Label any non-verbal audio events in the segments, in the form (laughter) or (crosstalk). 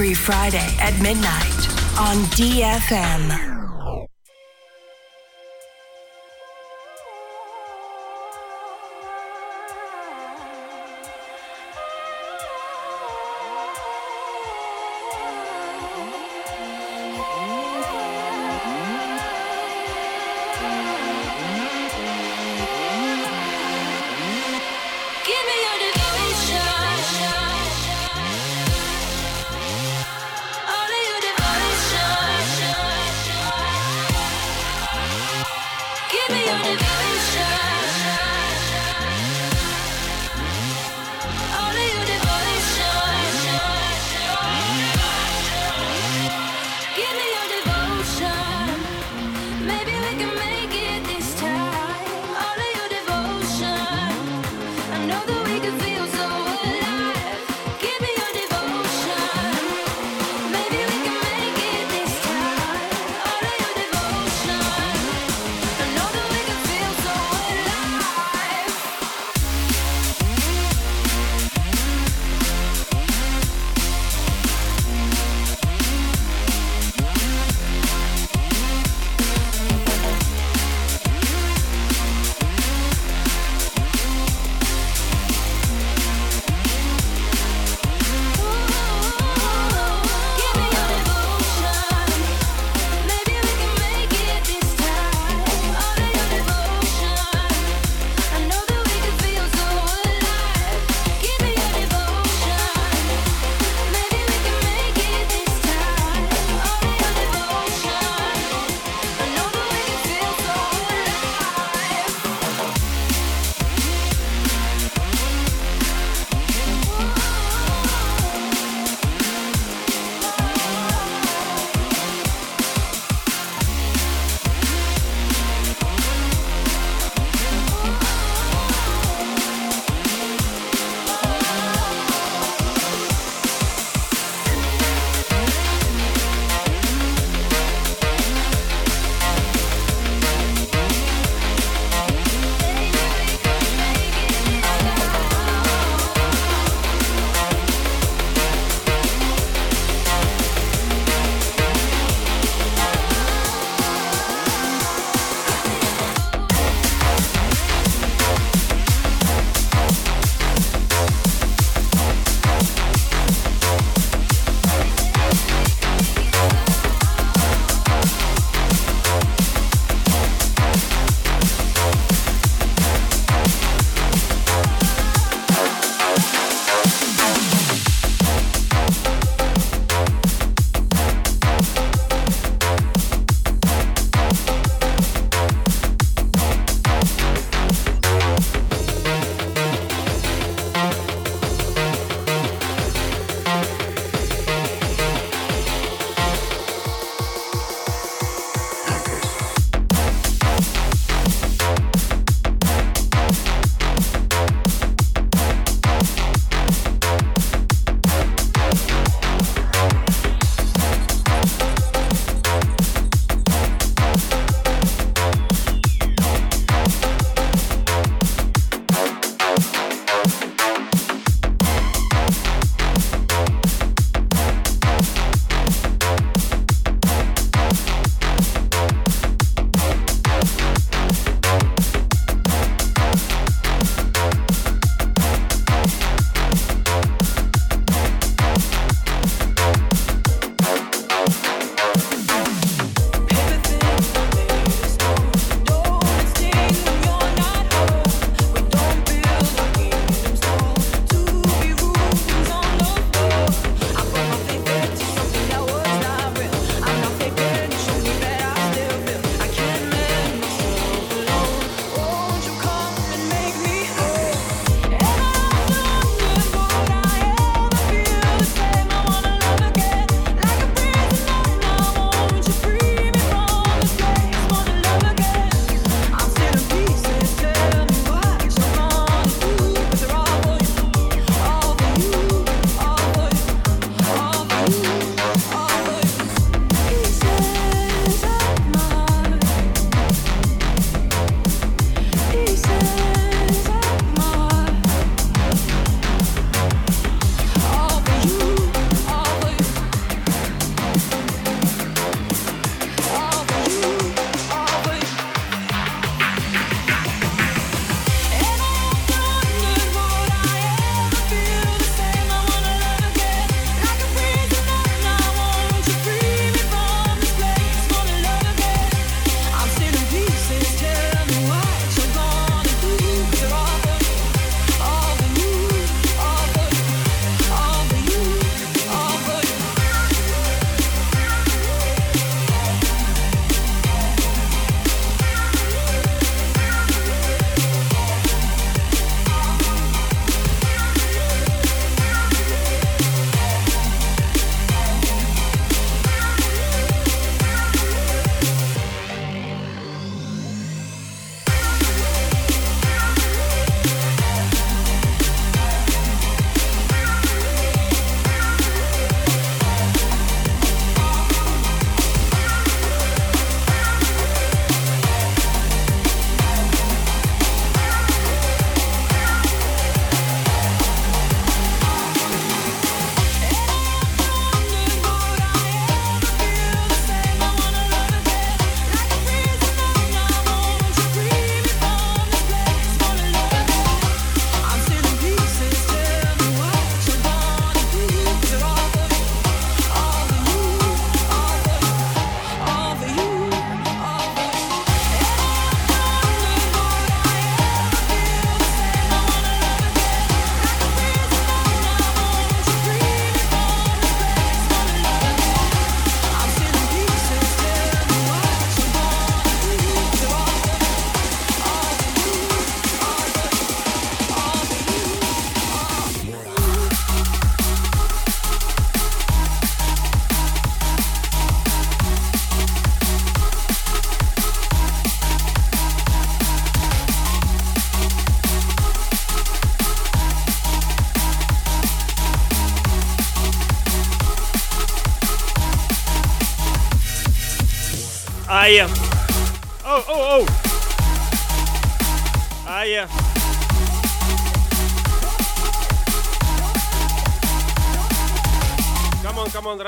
Every Friday at midnight on DFM.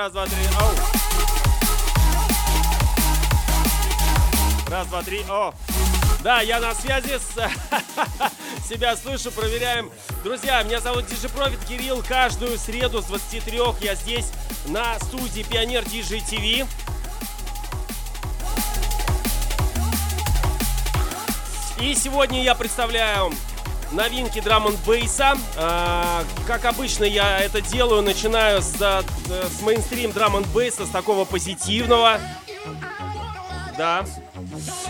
Раз, два, три, оу. Раз, два, три, о. Да, я на связи с... (laughs) Себя слышу, проверяем. Друзья, меня зовут DJ Profit Кирилл. Каждую среду с 23 я здесь на студии Pioneer DJ TV. И сегодня я представляю новинки драм н бейса. А, как обычно я это делаю, начинаю с, э, с мейнстрим драм н бейса, с такого позитивного. Да.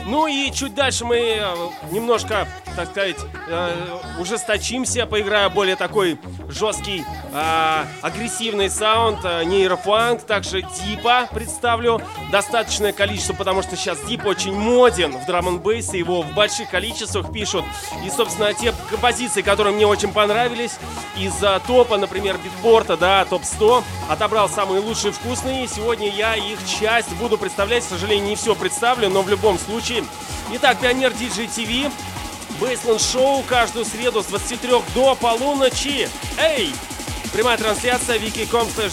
Ну и чуть дальше мы э, немножко, так сказать, э, ужесточимся, поиграю более такой жесткий, э, агрессивный саунд, нейрофанк, также дипа представлю достаточное количество, потому что сейчас дип очень моден в драм н его в больших количествах пишут. И, собственно, те композиции, которые мне очень понравились, из топа, например, битпорта, да, топ-100, отобрал самые лучшие вкусные. Сегодня я их часть буду представлять, к сожалению, не все представлю, но в любом случае. Итак, Пионер Диджей ТВ, Бейсленд Шоу каждую среду с 23 до полуночи. Эй! Прямая трансляция wiki.com slash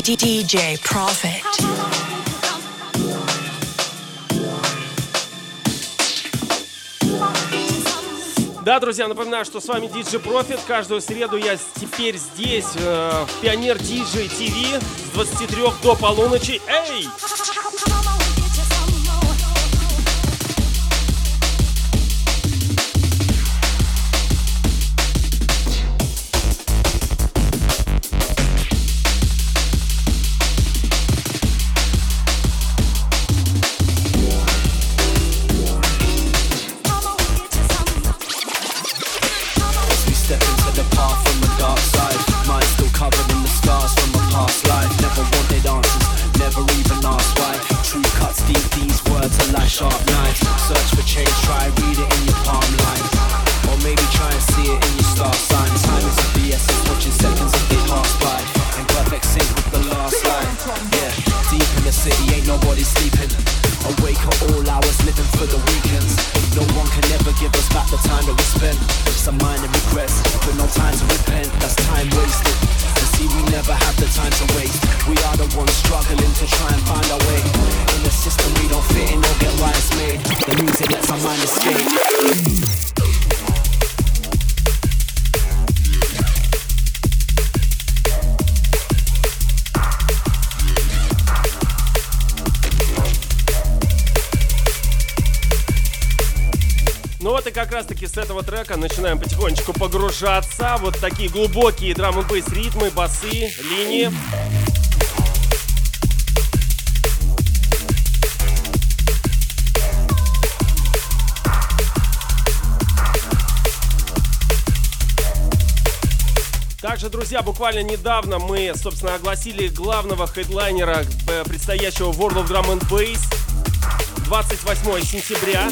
DJ Profit. Да, друзья, напоминаю, что с вами DJ Profit. Каждую среду я теперь здесь, э, в Пионер DJ TV с 23 до полуночи. Эй! Этого трека начинаем потихонечку погружаться. Вот такие глубокие драм н бейс ритмы, басы, линии. Также, друзья, буквально недавно мы, собственно, огласили главного хедлайнера э, предстоящего World of Drum and Bass 28 сентября.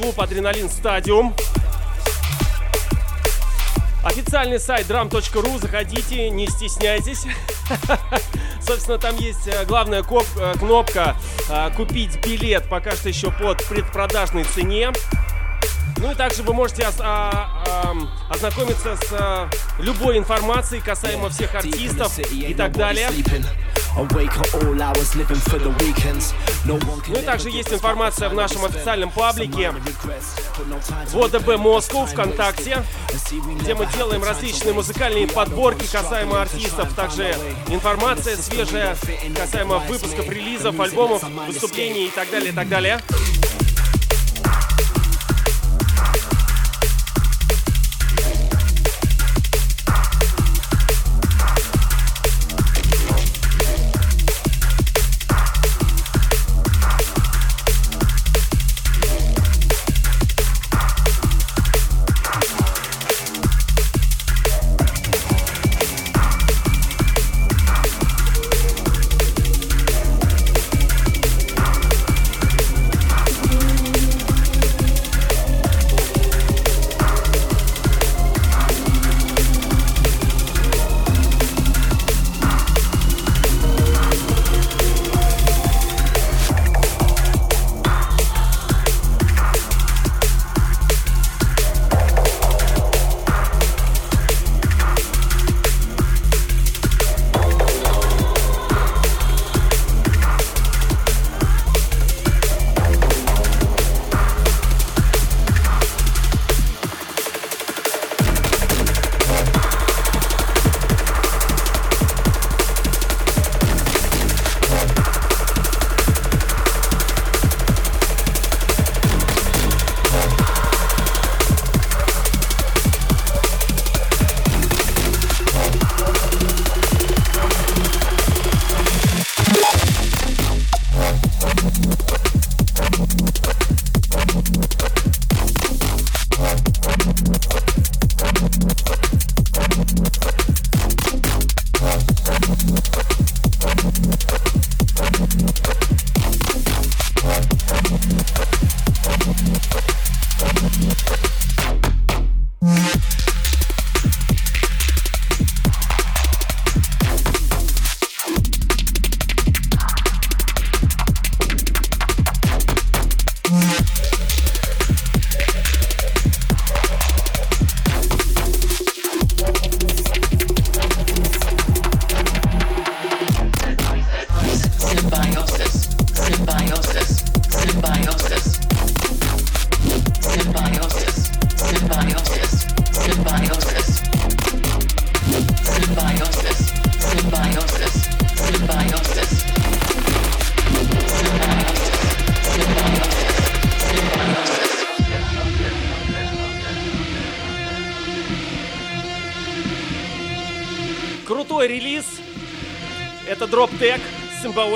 Клуб Адреналин Стадиум. Официальный сайт drum.ru, заходите, не стесняйтесь. (laughs) Собственно, там есть э, главная э, кнопка э, «Купить билет», пока что еще под предпродажной цене. Ну и также вы можете ос- а, ознакомиться с любой информацией касаемо всех артистов и так далее. Ну и также есть информация в нашем официальном паблике. ВОДБ Москву ВКонтакте, где мы делаем различные музыкальные подборки касаемо артистов, также информация свежая касаемо выпусков, релизов, альбомов, выступлений и так далее, и так далее.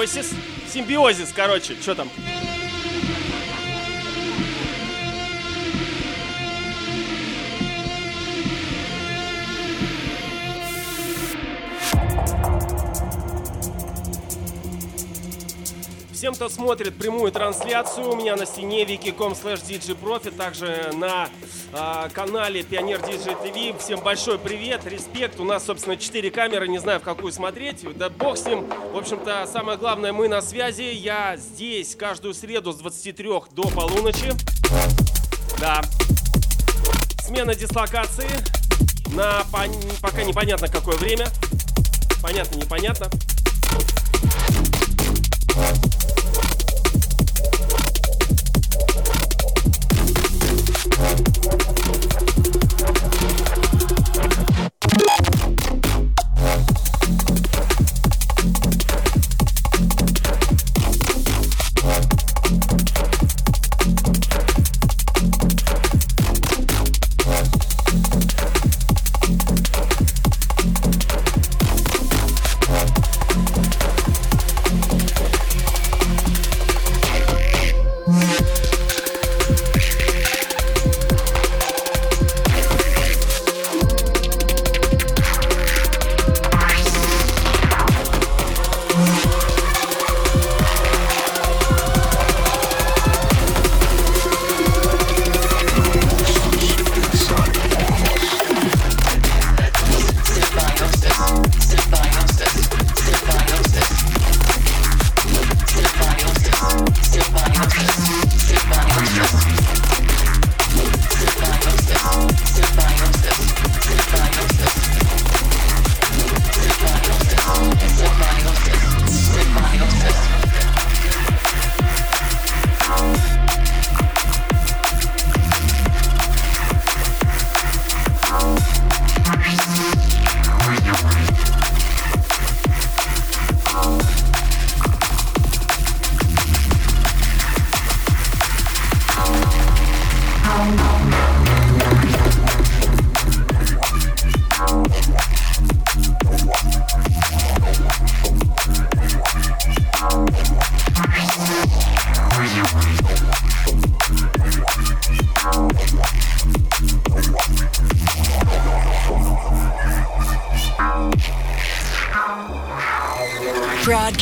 Symbiosis. Симбиозис, короче, что там? всем, кто смотрит прямую трансляцию, у меня на стене wiki.com slash djprofit, также на э, канале Пионер DJ TV. Всем большой привет, респект. У нас, собственно, 4 камеры, не знаю, в какую смотреть. Да бог с ним. В общем-то, самое главное, мы на связи. Я здесь каждую среду с 23 до полуночи. Да. Смена дислокации на пон- пока непонятно какое время. Понятно, непонятно.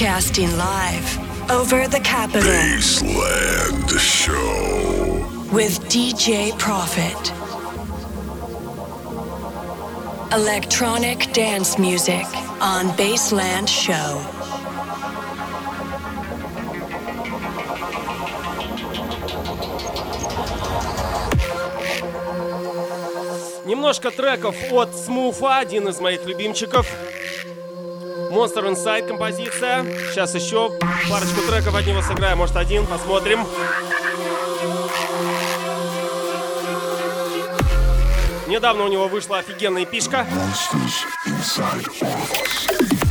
Broadcasting live over the capital Baseland Show. with DJ Profit. Electronic dance music on Baseland Show. Немножко треков от Смуфа, один из моих любимчиков. Monster Inside композиция. Сейчас еще парочку треков от него сыграем. Может один, посмотрим. Недавно у него вышла офигенная пишка. Monsters inside all of us.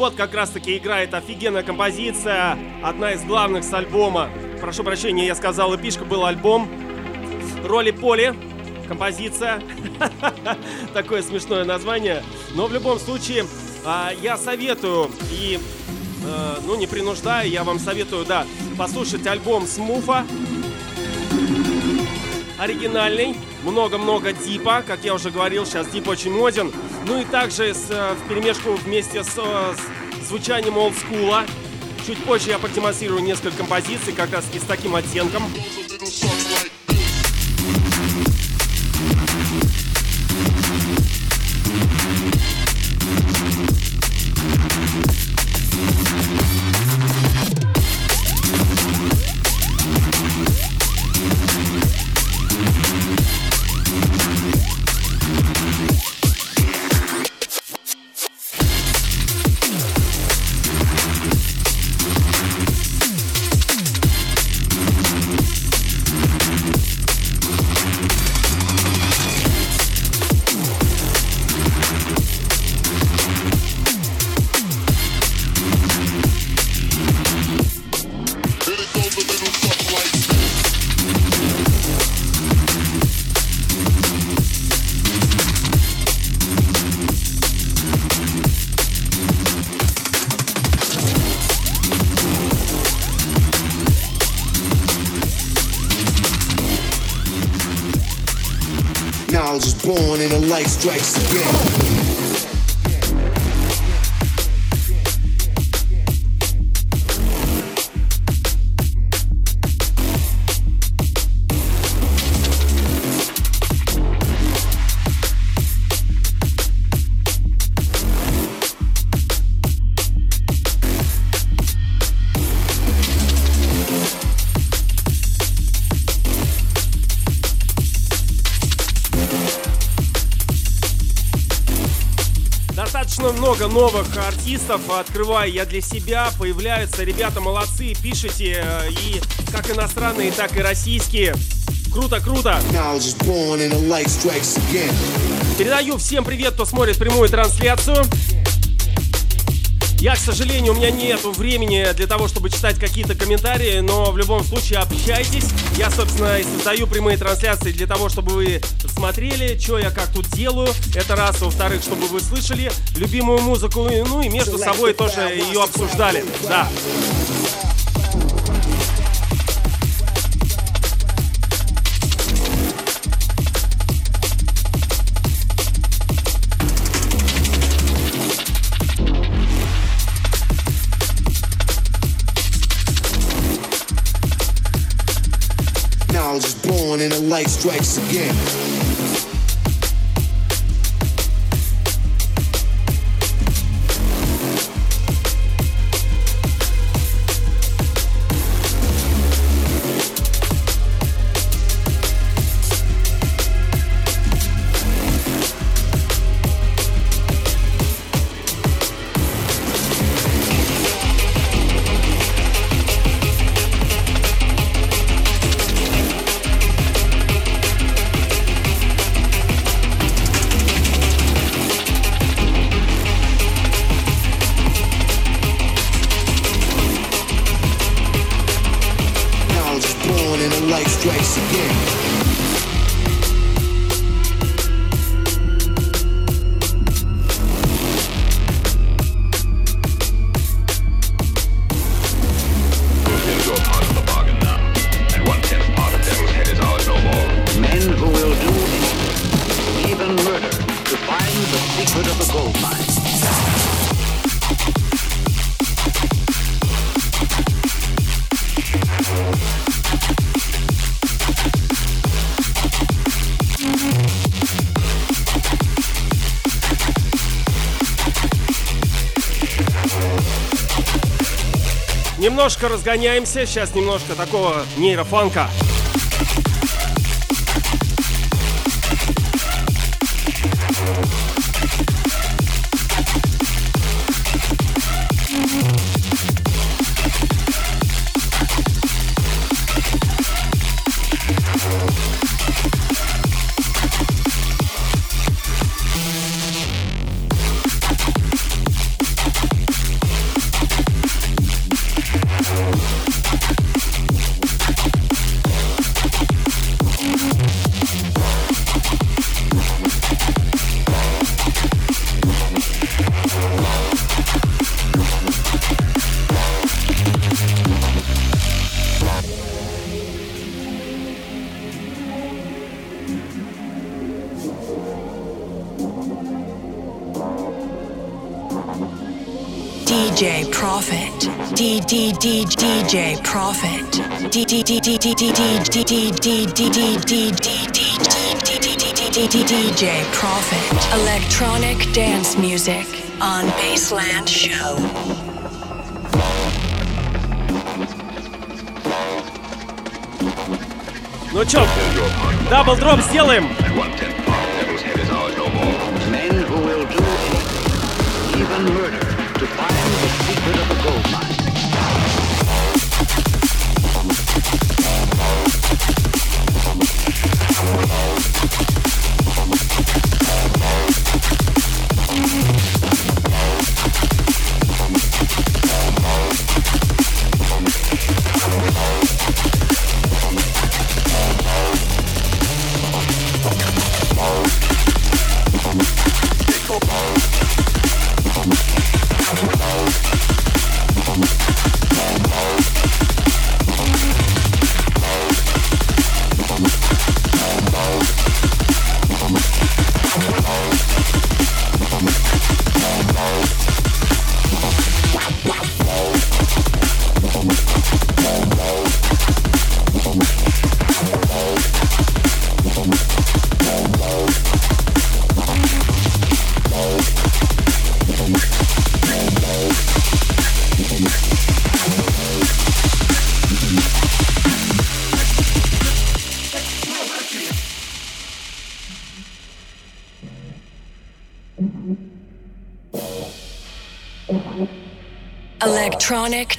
Вот как раз таки играет офигенная композиция, одна из главных с альбома. Прошу прощения, я сказал, эпишка был альбом. Роли Поли, композиция. (laughs) Такое смешное название. Но в любом случае, а, я советую и, э, ну не принуждаю, я вам советую, да, послушать альбом Смуфа. Оригинальный, много-много дипа, как я уже говорил, сейчас дип очень моден. Ну и также с, э, в перемешку вместе с, э, с звучанием олдскула. Чуть позже я продемонстрирую несколько композиций как раз с таким оттенком. Strikes again. Достаточно много новых артистов открываю я для себя. Появляются ребята молодцы, пишите э, и как иностранные, так и российские. Круто, круто. Передаю всем привет, кто смотрит прямую трансляцию. Я, к сожалению, у меня нет времени для того, чтобы читать какие-то комментарии, но в любом случае общайтесь. Я, собственно, и создаю прямые трансляции для того, чтобы вы смотрели, что я как тут делаю. Это раз. Во-вторых, чтобы вы слышали любимую музыку, ну и между собой тоже ее обсуждали. Да. Light strikes again. Немножко разгоняемся. Сейчас немножко такого нейрофанка. DJ Prophet. DJ Prophet. Electronic dance music on Baseland Show. Ну чё, дабл дроп сделаем? Even murder to find the secret of a gold mine.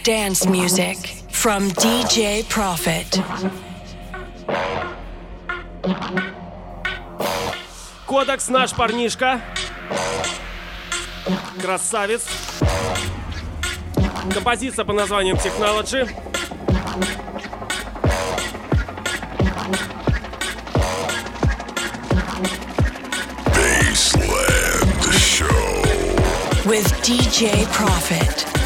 dance music from DJ Profit. Кодекс наш парнишка. Красавец. Композиция по названием Technology. Baseland Show. with DJ Profit.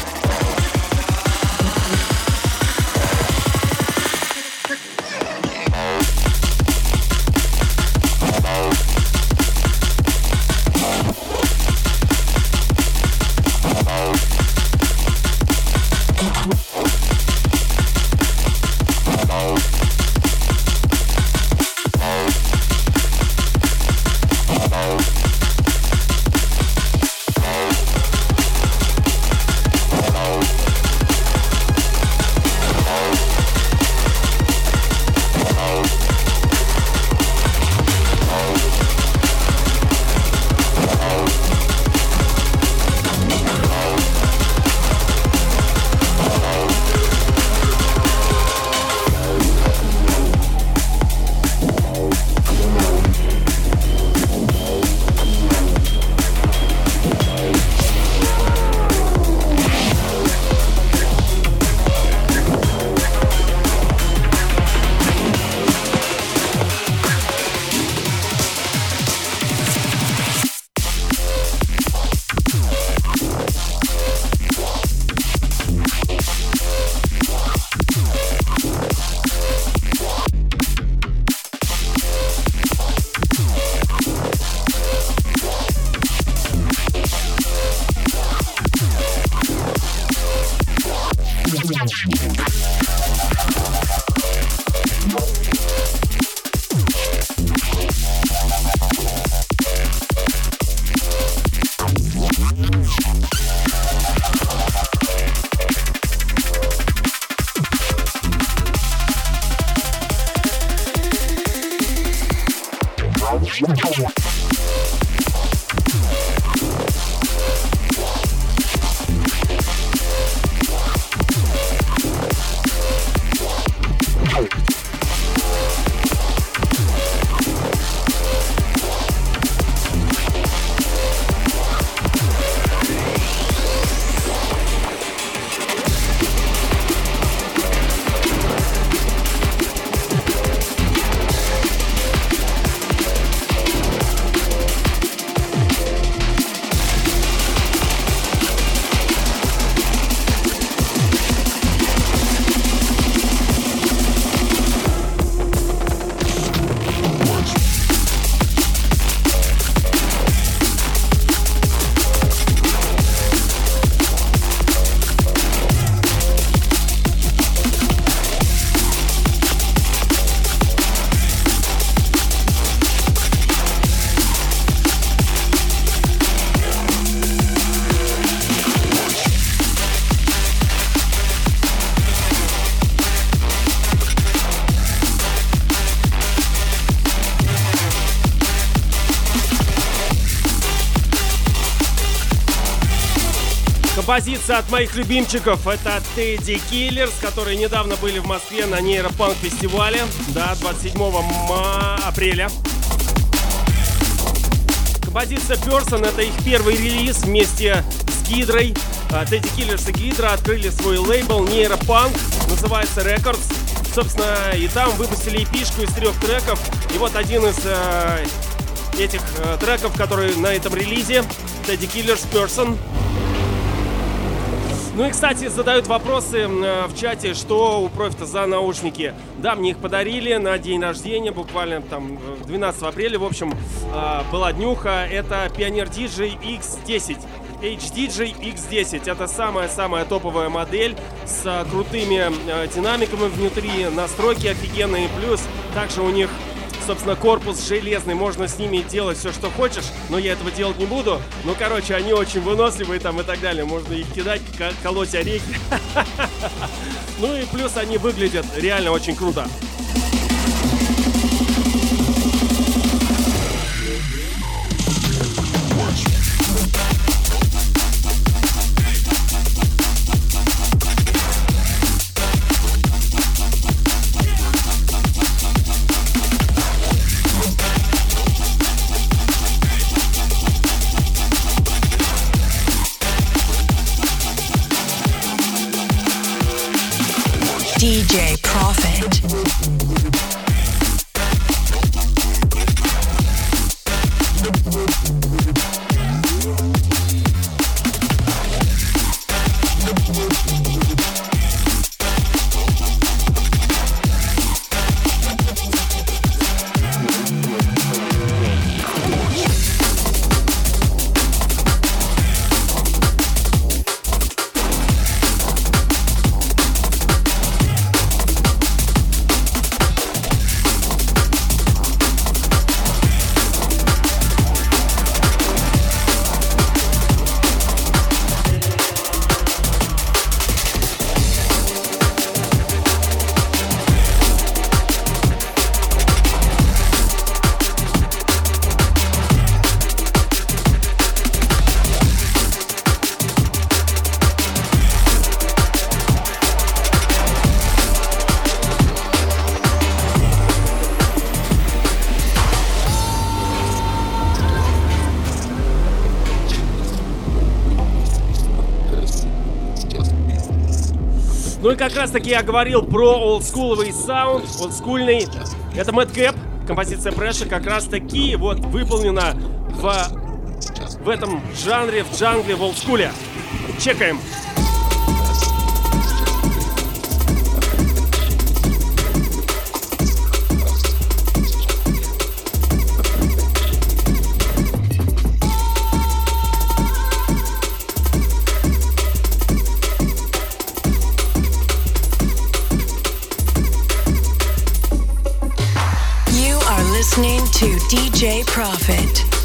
Let's go. Композиция от моих любимчиков это Тедди Киллерс, которые недавно были в Москве на нейропанк фестивале, да, 27 ма- апреля. Композиция Person это их первый релиз вместе с Гидрой. А, Тедди Киллерс и Гидра открыли свой лейбл нейропанк, называется Records. Собственно, и там выпустили эпишку из трех треков. И вот один из э, этих э, треков, который на этом релизе, Teddy Killers Person. Ну и, кстати, задают вопросы э, в чате, что у профита за наушники. Да, мне их подарили на день рождения, буквально там э, 12 апреля. В общем, э, была днюха. Это Pioneer DJ X10. HDJ X10. Это самая-самая топовая модель с э, крутыми э, динамиками внутри, настройки офигенные. Плюс также у них собственно, корпус железный, можно с ними делать все, что хочешь, но я этого делать не буду. Ну, короче, они очень выносливые там и так далее, можно их кидать, ко- колоть орехи. (laughs) Ну и плюс они выглядят реально очень круто. Как раз таки я говорил про олдскуловый саунд, олдскульный. Это Mad Cap, композиция Pressure как раз таки вот выполнена в, в этом жанре, в джангле, в олдскуле. Чекаем. DJ Profit.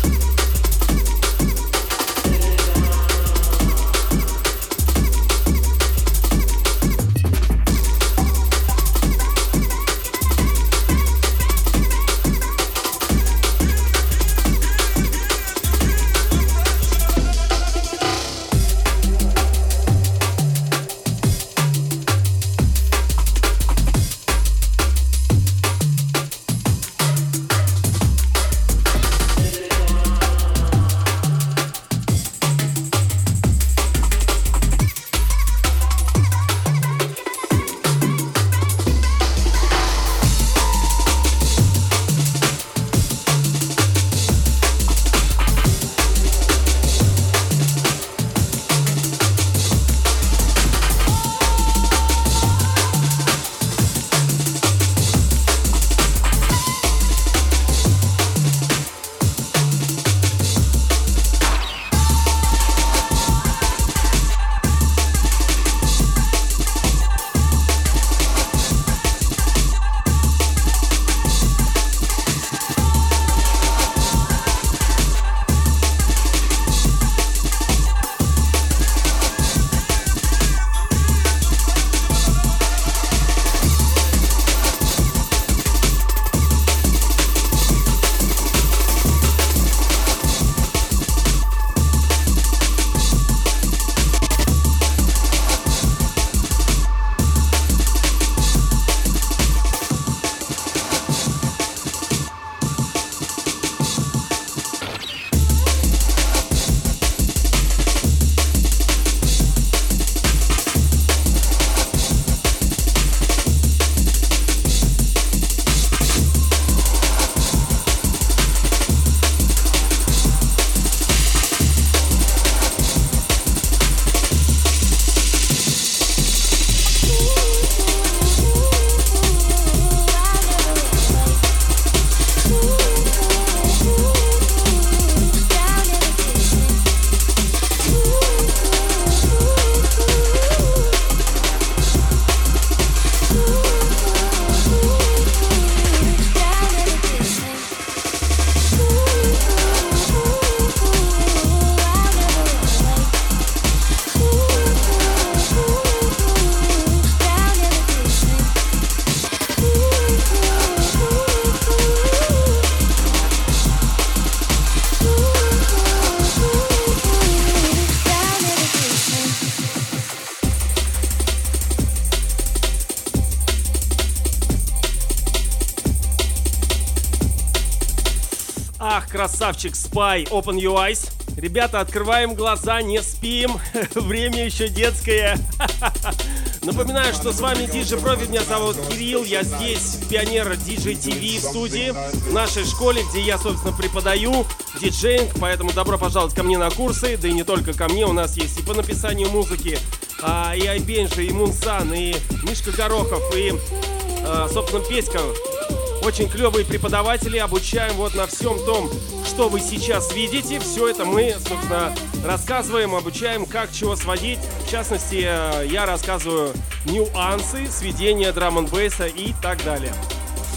Красавчик Spy Open Your Eyes. Ребята, открываем глаза, не спим. (laughs) Время еще детское. (laughs) Напоминаю, что с вами DJ Профи, меня зовут Кирилл. Я здесь, Пионер DJ TV в студии, в нашей школе, где я, собственно, преподаю диджеинг. Поэтому добро пожаловать ко мне на курсы. Да и не только ко мне, у нас есть и по написанию музыки, а, и Айбенжи, и Мунсан, и Мишка Горохов, и, а, собственно, Песька очень клевые преподаватели, обучаем вот на всем том, что вы сейчас видите. Все это мы, собственно, рассказываем, обучаем, как чего сводить. В частности, э, я рассказываю нюансы сведения драм н и так далее.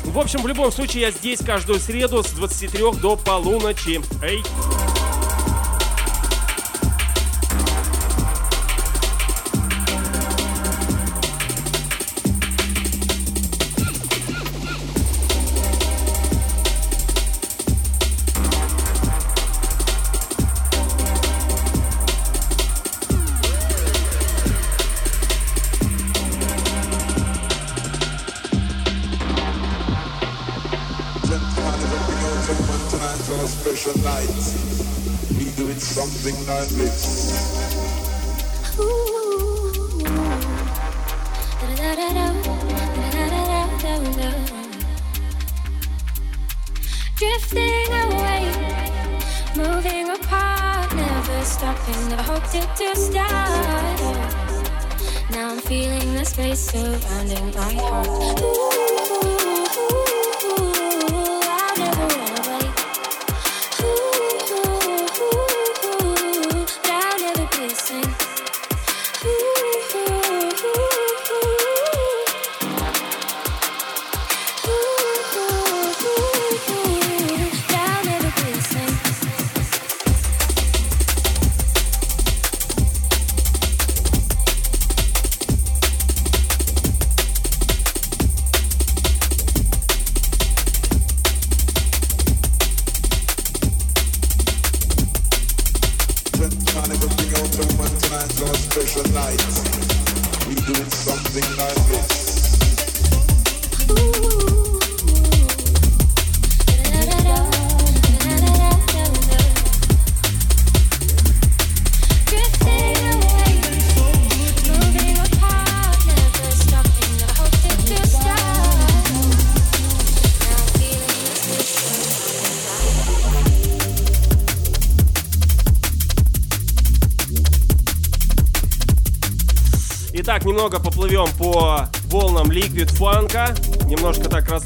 В общем, в любом случае, я здесь каждую среду с 23 до полуночи. Эй! We do it something like this. Drifting away, moving apart, never stopping, never hoped it to start. Now I'm feeling the space surrounding my heart. Ooh,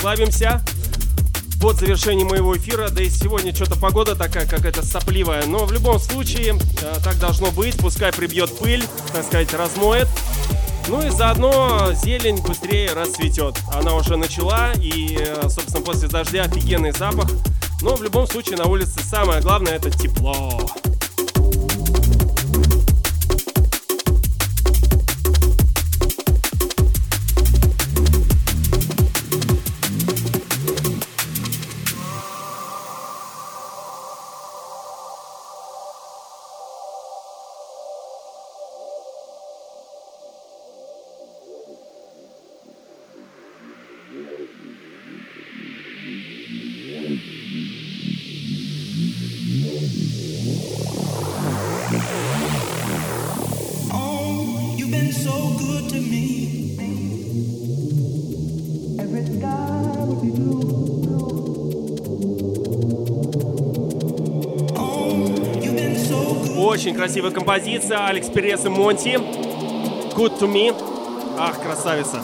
расслабимся. Под завершение моего эфира, да и сегодня что-то погода такая какая-то сопливая, но в любом случае э, так должно быть, пускай прибьет пыль, так сказать, размоет. Ну и заодно зелень быстрее расцветет. Она уже начала, и, э, собственно, после дождя офигенный запах. Но в любом случае на улице самое главное это тепло. Красивая композиция, Алекс Перес и Монти. Good to me. Ах, красавица.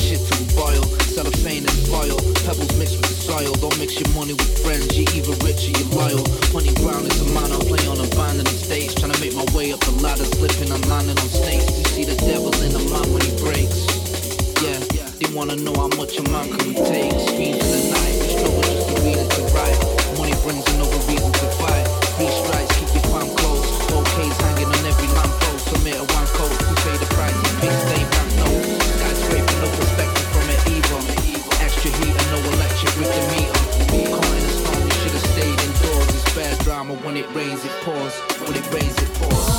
shit to a boil. Cellophane and foil, pebbles mixed with soil. Don't mix your money with friends, you're either rich or you're loyal. Honey brown is a man I play on a band and stage. Trying to make my way up the ladder, slipping and landing on stakes. You see the devil in the man when he breaks. Yeah, they wanna know how much a man can take. When it rains, it pours. When it rains, it pours.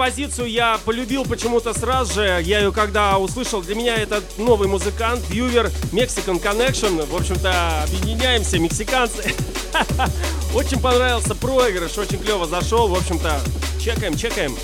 композицию я полюбил почему-то сразу же. Я ее когда услышал, для меня это новый музыкант, viewer Mexican Connection. В общем-то, объединяемся, мексиканцы. (laughs) Очень понравился проигрыш, очень клево зашел. В общем-то, чекаем. Чекаем.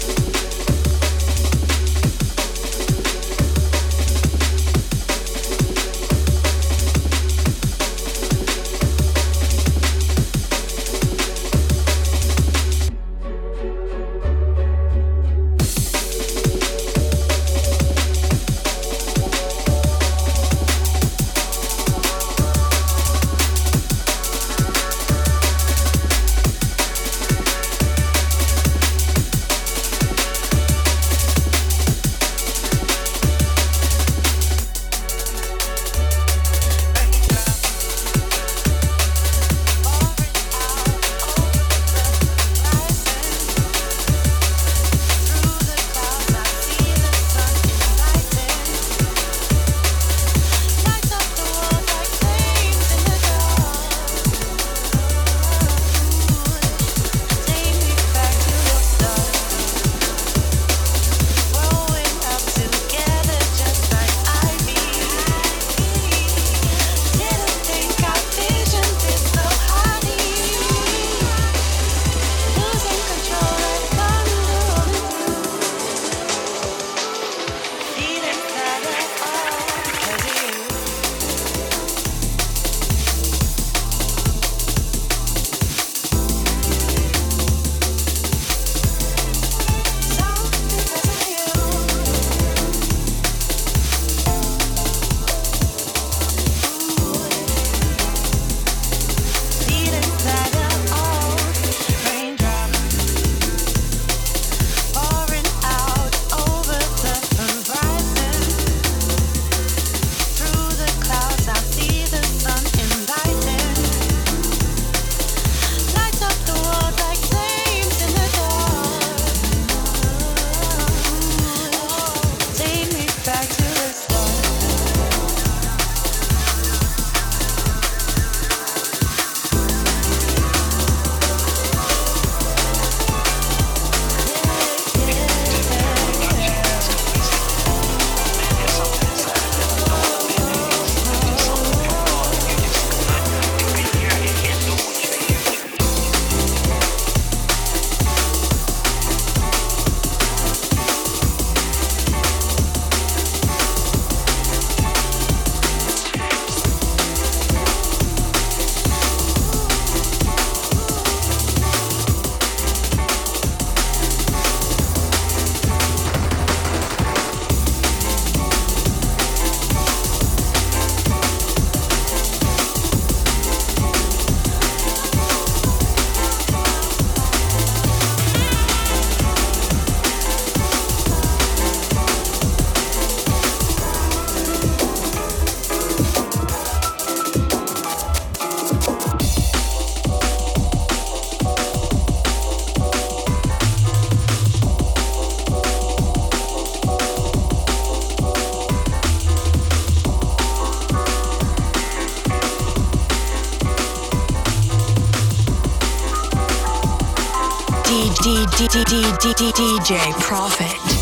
DDDJ Profit.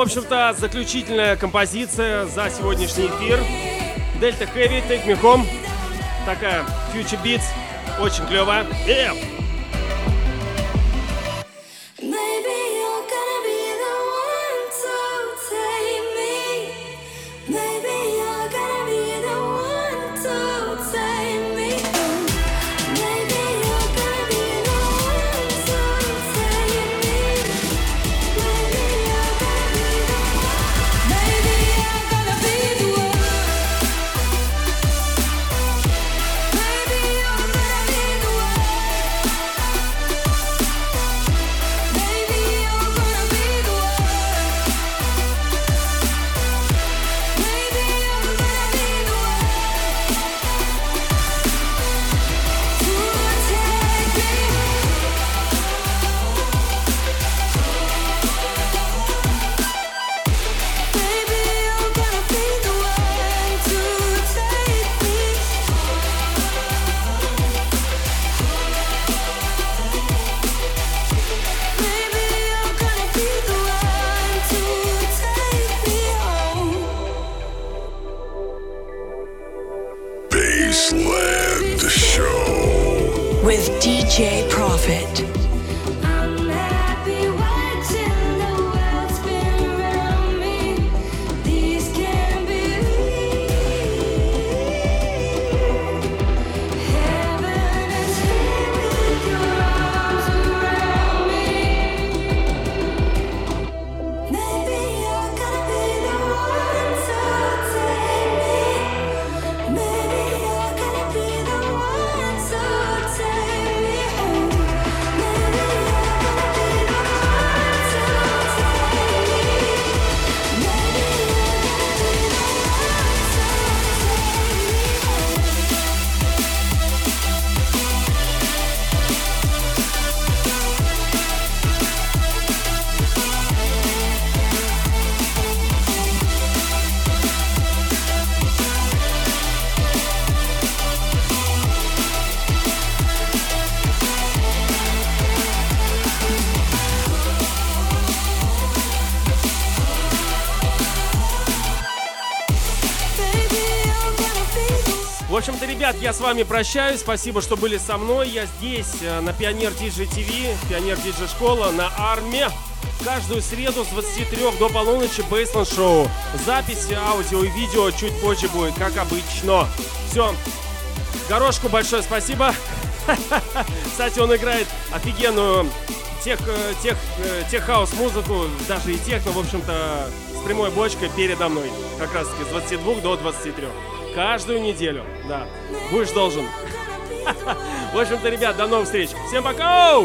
В общем-то, заключительная композиция за сегодняшний эфир. Дельта Heavy, Take Me Home. Такая Future Beats. Очень клевая. Э! Ребят, я с вами прощаюсь. Спасибо, что были со мной. Я здесь, э, на Pioneer DJ TV, Pioneer DJ Школа, на Арме. Каждую среду с 23 до полуночи Bassland Show. Запись аудио и видео чуть позже будет, как обычно. Все. Горошку большое спасибо. (laughs) Кстати, он играет офигенную tech, э, tech, э, tech house музыку, даже и техно, в общем-то, с прямой бочкой передо мной. Как раз таки с 22 до 23. Каждую неделю, да. Будешь должен. (laughs) В общем-то, ребят, до новых встреч. Всем пока!